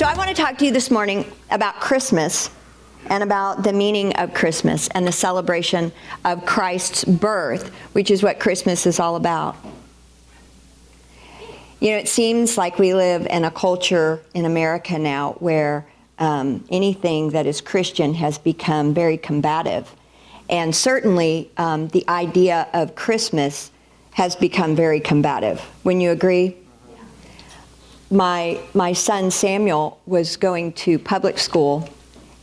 So I want to talk to you this morning about Christmas and about the meaning of Christmas and the celebration of Christ's birth, which is what Christmas is all about. You know, it seems like we live in a culture in America now where um, anything that is Christian has become very combative. And certainly um, the idea of Christmas has become very combative. Wouldn't you agree? My, my son Samuel was going to public school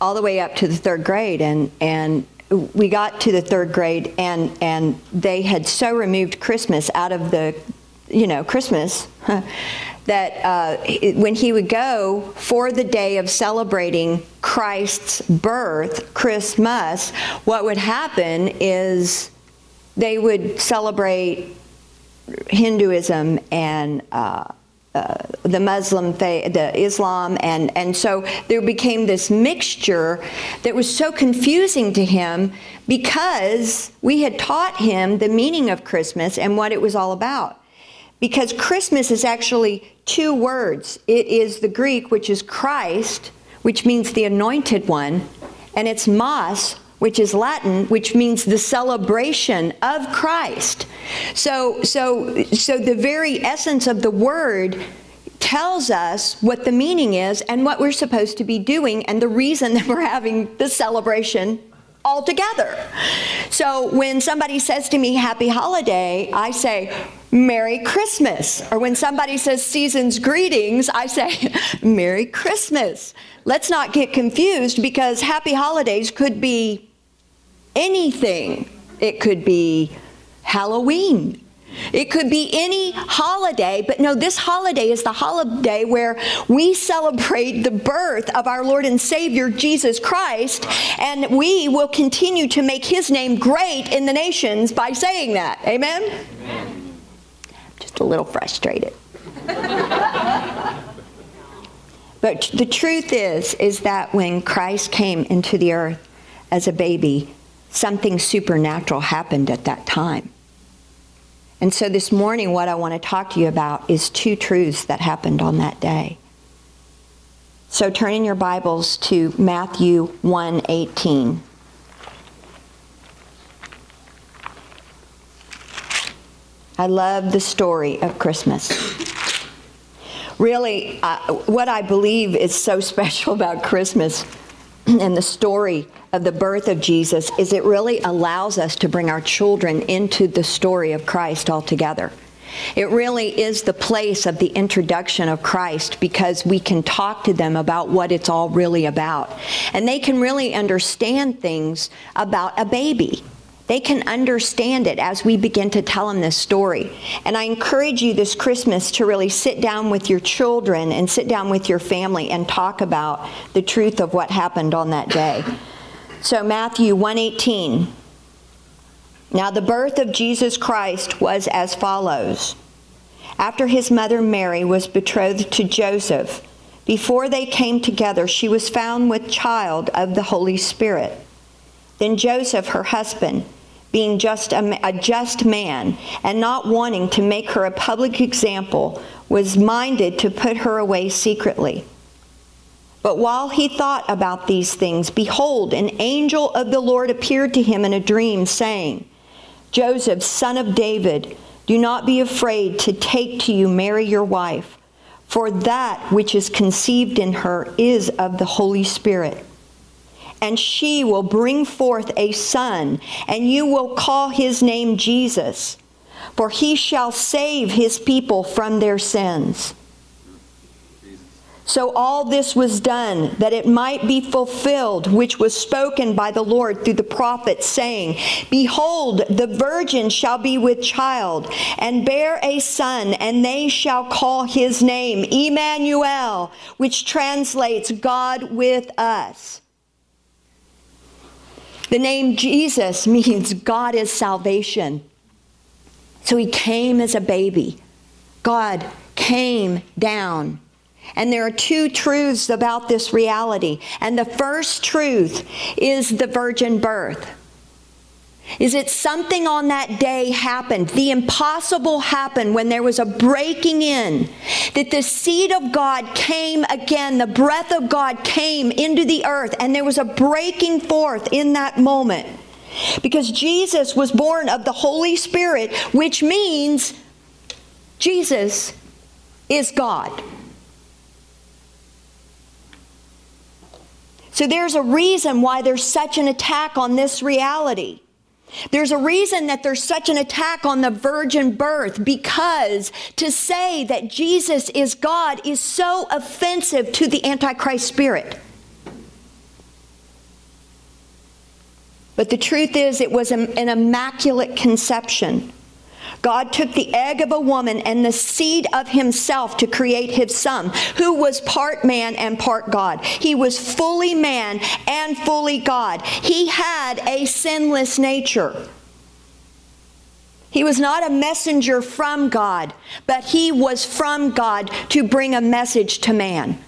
all the way up to the third grade, and, and we got to the third grade, and, and they had so removed Christmas out of the, you know, Christmas. that uh, when he would go for the day of celebrating Christ's birth, Christmas, what would happen is they would celebrate Hinduism and uh, the Muslim faith, the Islam, and, and so there became this mixture that was so confusing to him because we had taught him the meaning of Christmas and what it was all about. Because Christmas is actually two words it is the Greek, which is Christ, which means the anointed one, and it's Mas, which is Latin, which means the celebration of Christ. So, so, so the very essence of the word tells us what the meaning is and what we're supposed to be doing and the reason that we're having the celebration altogether. So when somebody says to me, Happy Holiday, I say, Merry Christmas. Or when somebody says season's greetings, I say, Merry Christmas. Let's not get confused because happy holidays could be anything. It could be Halloween. It could be any holiday, but no, this holiday is the holiday where we celebrate the birth of our Lord and Savior Jesus Christ, and we will continue to make his name great in the nations by saying that. Amen? Amen. Just a little frustrated. but the truth is is that when Christ came into the earth as a baby, something supernatural happened at that time. And so this morning, what I want to talk to you about is two truths that happened on that day. So turn in your Bibles to Matthew 1:18. I love the story of Christmas. Really, uh, what I believe is so special about Christmas and the story of the birth of Jesus is it really allows us to bring our children into the story of Christ altogether. It really is the place of the introduction of Christ because we can talk to them about what it's all really about. And they can really understand things about a baby. They can understand it as we begin to tell them this story. And I encourage you this Christmas to really sit down with your children and sit down with your family and talk about the truth of what happened on that day. So Matthew 118. Now the birth of Jesus Christ was as follows. After his mother Mary was betrothed to Joseph, before they came together, she was found with child of the Holy Spirit. Then Joseph, her husband, being just a, a, just man and not wanting to make her a public example, was minded to put her away secretly. But while he thought about these things, behold, an angel of the Lord appeared to him in a dream, saying, Joseph, son of David, do not be afraid to take to you Mary your wife, for that which is conceived in her is of the Holy Spirit. And she will bring forth a son, and you will call his name Jesus, for he shall save his people from their sins. So all this was done that it might be fulfilled, which was spoken by the Lord through the prophet, saying, Behold, the virgin shall be with child, and bear a son, and they shall call his name Emmanuel, which translates God with us. The name Jesus means God is salvation. So he came as a baby. God came down and there are two truths about this reality. And the first truth is the virgin birth. is it something on that day happened. The impossible happened when there was a breaking in, that the seed of God came again, the breath of God came into the earth, and there was a breaking forth in that moment. Because Jesus was born of the Holy Spirit, which means Jesus is God. So there's a reason why there's such an attack on this reality. There's a reason that there's such an attack on the virgin birth because to say that Jesus is God is so offensive to the Antichrist spirit. But the truth is, it was an immaculate conception. God took the egg of a woman and the seed of himself to create his son, who was part man and part God. He was fully man and fully God. He had a sinless nature. He was not a messenger from God, but he was from God to bring a message to man.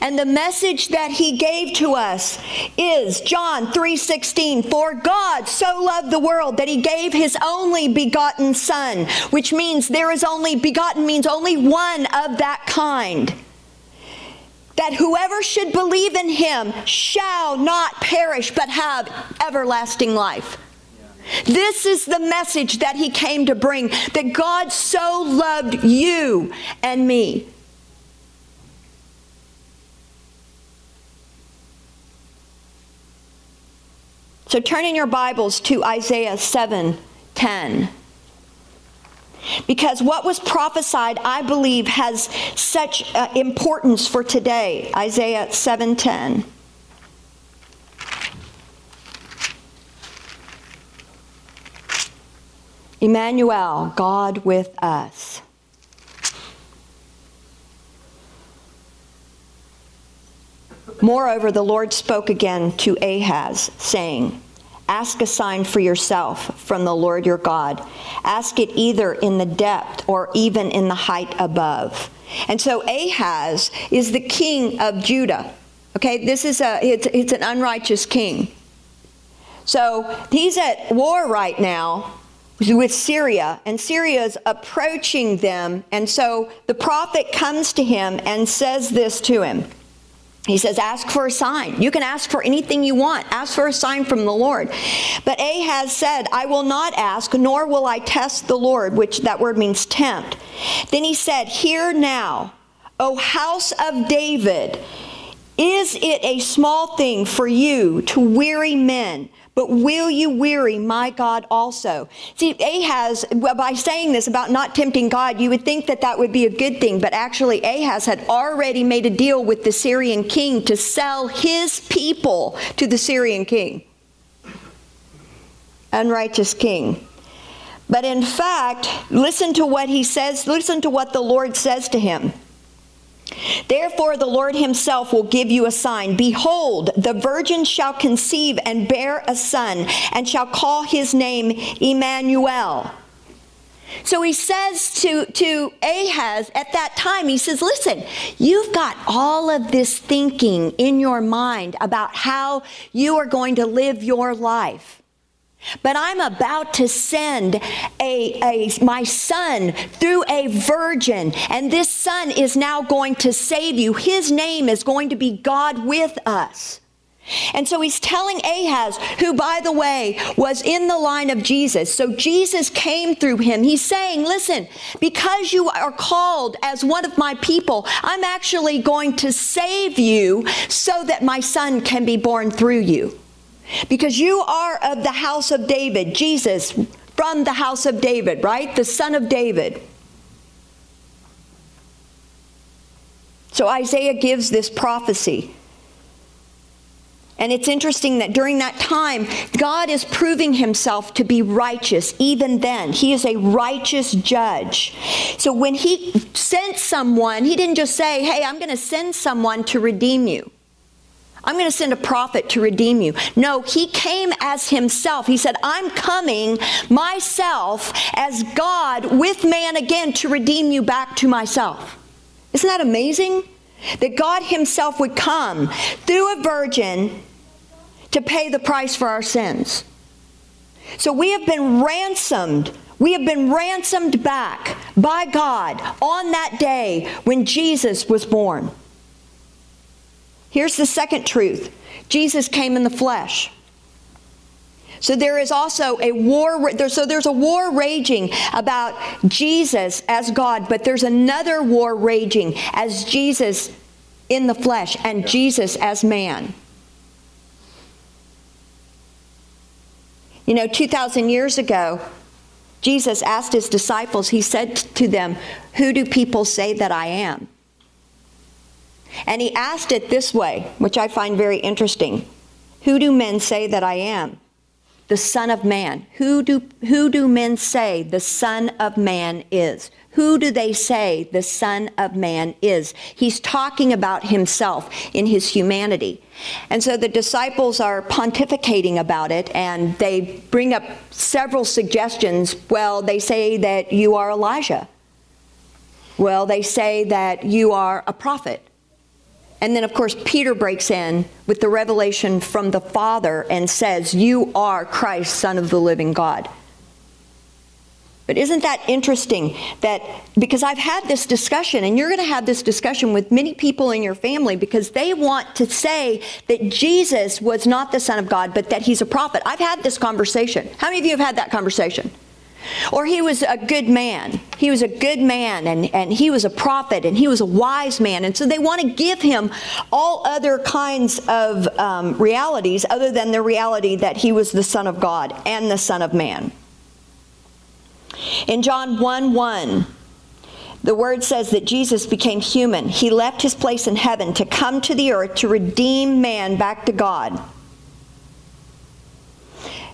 And the message that he gave to us is John 3:16, "For God so loved the world that he gave his only begotten son," which means there is only begotten means only one of that kind. That whoever should believe in him shall not perish but have everlasting life. This is the message that he came to bring that God so loved you and me So turn in your Bibles to Isaiah 7 10. Because what was prophesied, I believe, has such uh, importance for today. Isaiah 7 10. Emmanuel, God with us. Moreover, the Lord spoke again to Ahaz, saying, Ask a sign for yourself from the Lord your God. Ask it either in the depth or even in the height above. And so Ahaz is the king of Judah. Okay, this is a it's, it's an unrighteous king. So he's at war right now with Syria, and Syria is approaching them. And so the prophet comes to him and says this to him. He says, Ask for a sign. You can ask for anything you want. Ask for a sign from the Lord. But Ahaz said, I will not ask, nor will I test the Lord, which that word means tempt. Then he said, Hear now, O house of David, is it a small thing for you to weary men? But will you weary my God also? See, Ahaz, by saying this about not tempting God, you would think that that would be a good thing, but actually, Ahaz had already made a deal with the Syrian king to sell his people to the Syrian king. Unrighteous king. But in fact, listen to what he says, listen to what the Lord says to him. Therefore, the Lord himself will give you a sign. Behold, the virgin shall conceive and bear a son, and shall call his name Emmanuel. So he says to, to Ahaz at that time, he says, Listen, you've got all of this thinking in your mind about how you are going to live your life. But I'm about to send a, a, my son through a virgin, and this son is now going to save you. His name is going to be God with us. And so he's telling Ahaz, who, by the way, was in the line of Jesus. So Jesus came through him. He's saying, Listen, because you are called as one of my people, I'm actually going to save you so that my son can be born through you. Because you are of the house of David, Jesus from the house of David, right? The son of David. So Isaiah gives this prophecy. And it's interesting that during that time, God is proving himself to be righteous even then. He is a righteous judge. So when he sent someone, he didn't just say, Hey, I'm going to send someone to redeem you. I'm going to send a prophet to redeem you. No, he came as himself. He said, I'm coming myself as God with man again to redeem you back to myself. Isn't that amazing? That God himself would come through a virgin to pay the price for our sins. So we have been ransomed. We have been ransomed back by God on that day when Jesus was born. Here's the second truth Jesus came in the flesh. So there is also a war, so there's a war raging about Jesus as God, but there's another war raging as Jesus in the flesh and Jesus as man. You know, 2,000 years ago, Jesus asked his disciples, he said to them, Who do people say that I am? And he asked it this way, which I find very interesting Who do men say that I am? The Son of Man. Who do, who do men say the Son of Man is? Who do they say the Son of Man is? He's talking about himself in his humanity. And so the disciples are pontificating about it and they bring up several suggestions. Well, they say that you are Elijah. Well, they say that you are a prophet. And then, of course, Peter breaks in with the revelation from the Father and says, You are Christ, Son of the living God. But isn't that interesting that because I've had this discussion and you're going to have this discussion with many people in your family because they want to say that Jesus was not the son of God but that he's a prophet. I've had this conversation. How many of you have had that conversation? Or he was a good man. He was a good man and, and he was a prophet and he was a wise man. And so they want to give him all other kinds of um, realities other than the reality that he was the Son of God and the Son of Man. In John 1 1, the word says that Jesus became human. He left his place in heaven to come to the earth to redeem man back to God.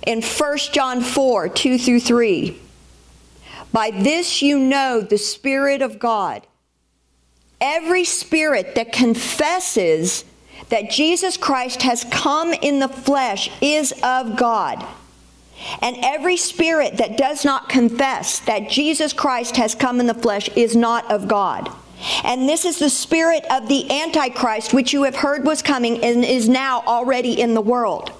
In 1 John 4 2 through 3, by this you know the Spirit of God. Every spirit that confesses that Jesus Christ has come in the flesh is of God. And every spirit that does not confess that Jesus Christ has come in the flesh is not of God. And this is the spirit of the Antichrist, which you have heard was coming and is now already in the world.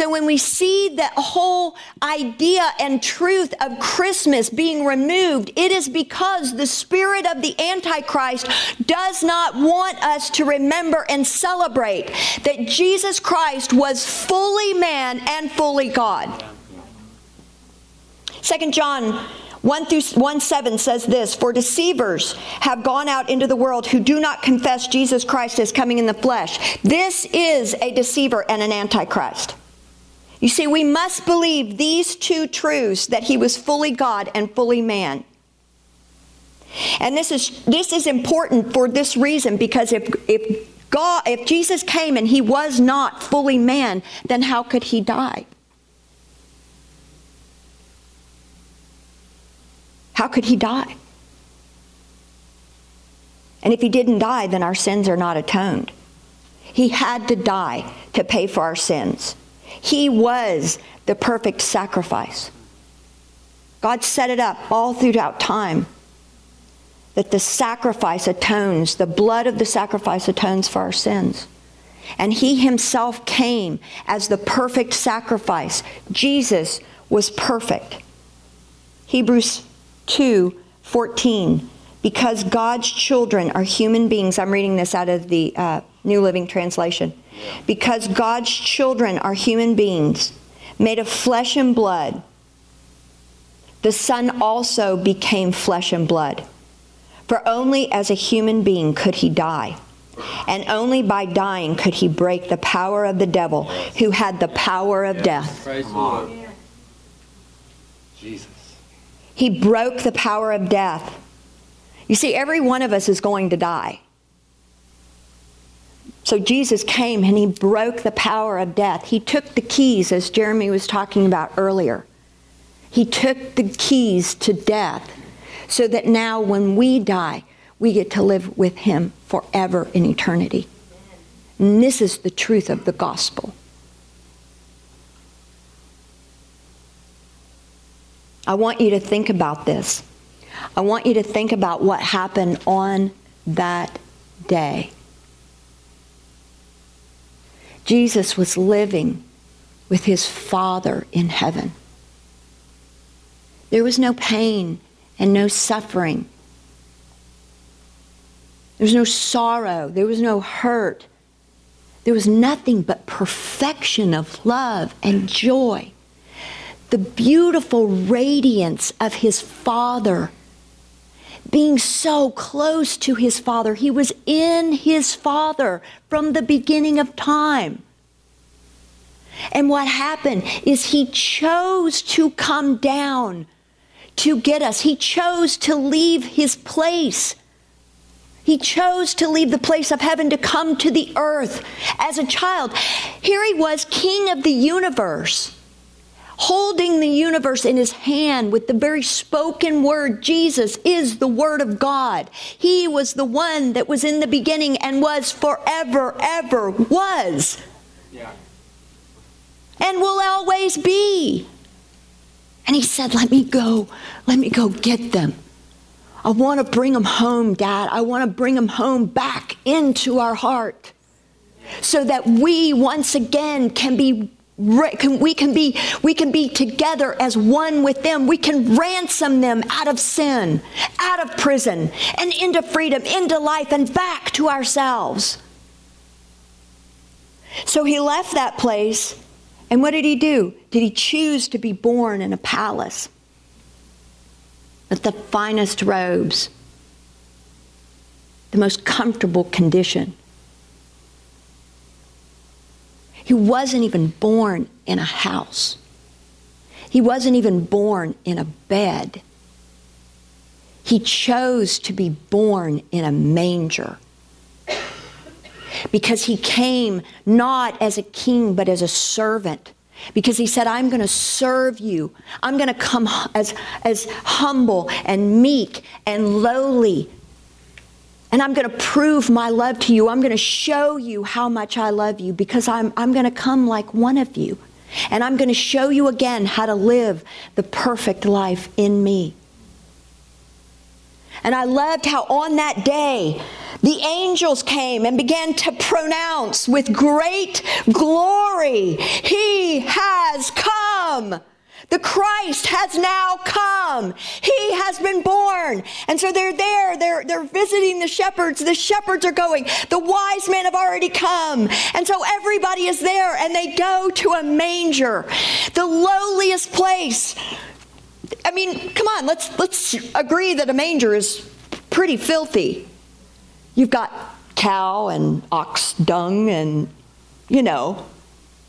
So when we see that whole idea and truth of Christmas being removed, it is because the spirit of the Antichrist does not want us to remember and celebrate that Jesus Christ was fully man and fully God. 2 John 1 through 1 7 says this For deceivers have gone out into the world who do not confess Jesus Christ as coming in the flesh. This is a deceiver and an antichrist. You see, we must believe these two truths that he was fully God and fully man. And this is this is important for this reason because if if God if Jesus came and he was not fully man, then how could he die? How could he die? And if he didn't die, then our sins are not atoned. He had to die to pay for our sins. He was the perfect sacrifice. God set it up all throughout time that the sacrifice atones, the blood of the sacrifice atones for our sins. And he himself came as the perfect sacrifice. Jesus was perfect. Hebrews 2 14. Because God's children are human beings. I'm reading this out of the uh, New Living Translation. Because God's children are human beings made of flesh and blood, the Son also became flesh and blood. For only as a human being could he die. And only by dying could he break the power of the devil, who had the power of death. Jesus. He broke the power of death. You see, every one of us is going to die. So Jesus came and he broke the power of death. He took the keys, as Jeremy was talking about earlier. He took the keys to death so that now when we die, we get to live with him forever in eternity. And this is the truth of the gospel. I want you to think about this. I want you to think about what happened on that day. Jesus was living with his Father in heaven. There was no pain and no suffering. There was no sorrow. There was no hurt. There was nothing but perfection of love and joy. The beautiful radiance of his Father being so close to his Father. He was in his Father from the beginning of time. And what happened is he chose to come down to get us. He chose to leave his place. He chose to leave the place of heaven to come to the earth as a child. Here he was, king of the universe holding the universe in his hand with the very spoken word. Jesus is the Word of God. He was the one that was in the beginning and was forever, ever, was. Yeah. And will always be. And he said, Let me go. Let me go get them. I want to bring them home, Dad. I want to bring them home back into our heart so that we once again can be we can be we can be together as one with them. We can ransom them out of sin out of prison and into freedom into life and back to ourselves. So he left that place and what did he do? Did he choose to be born in a palace with the finest robes the most comfortable condition He wasn't even born in a house. He wasn't even born in a bed. He chose to be born in a manger because he came not as a king but as a servant because he said i'm going to serve you i'm going to come as, as humble and meek and lowly and I'm going to prove my love to you. I'm going to show you how much I love you because I'm, I'm going to come like one of you. And I'm going to show you again how to live the perfect life in me. And I loved how on that day, the angels came and began to pronounce with great glory, He has come. The Christ has now come. He has been born. And so they're there. They're, they're visiting the shepherds. The shepherds are going. The wise men have already come. And so everybody is there and they go to a manger, the lowliest place. I mean, come on, let's, let's agree that a manger is pretty filthy. You've got cow and ox dung and, you know,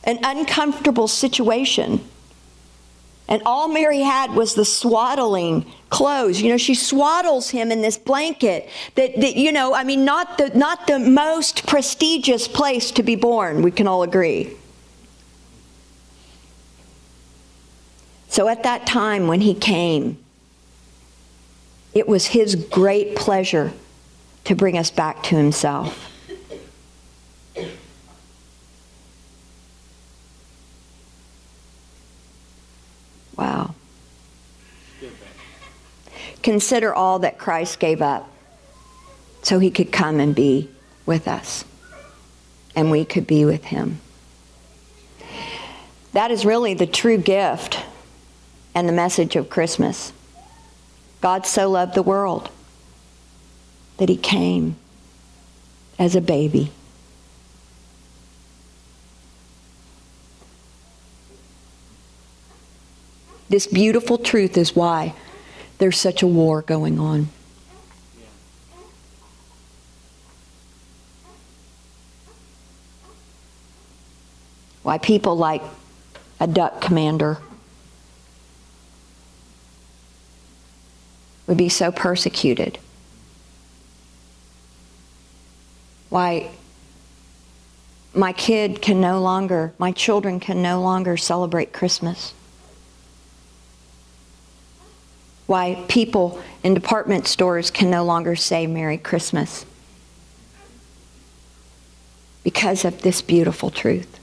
an uncomfortable situation. And all Mary had was the swaddling clothes. You know, she swaddles him in this blanket that, that, you know, I mean, not the, not the most prestigious place to be born, we can all agree. So at that time when he came, it was his great pleasure to bring us back to himself. Consider all that Christ gave up so he could come and be with us, and we could be with him. That is really the true gift and the message of Christmas. God so loved the world that he came as a baby. This beautiful truth is why there's such a war going on. Why people like a duck commander would be so persecuted. Why my kid can no longer, my children can no longer celebrate Christmas. Why people in department stores can no longer say Merry Christmas. Because of this beautiful truth.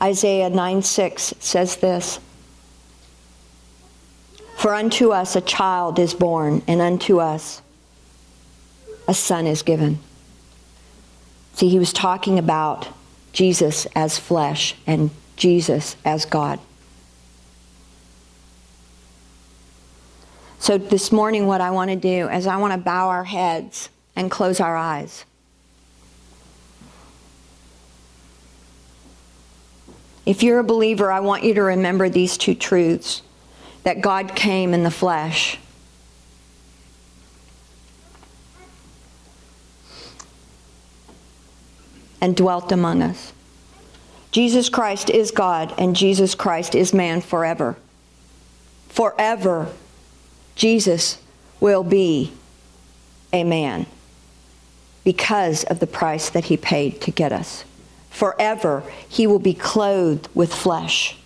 Isaiah 9 6 says this For unto us a child is born, and unto us a son is given. See, he was talking about Jesus as flesh and Jesus as God. So, this morning, what I want to do is I want to bow our heads and close our eyes. If you're a believer, I want you to remember these two truths that God came in the flesh. And dwelt among us. Jesus Christ is God, and Jesus Christ is man forever. Forever, Jesus will be a man because of the price that he paid to get us. Forever, he will be clothed with flesh.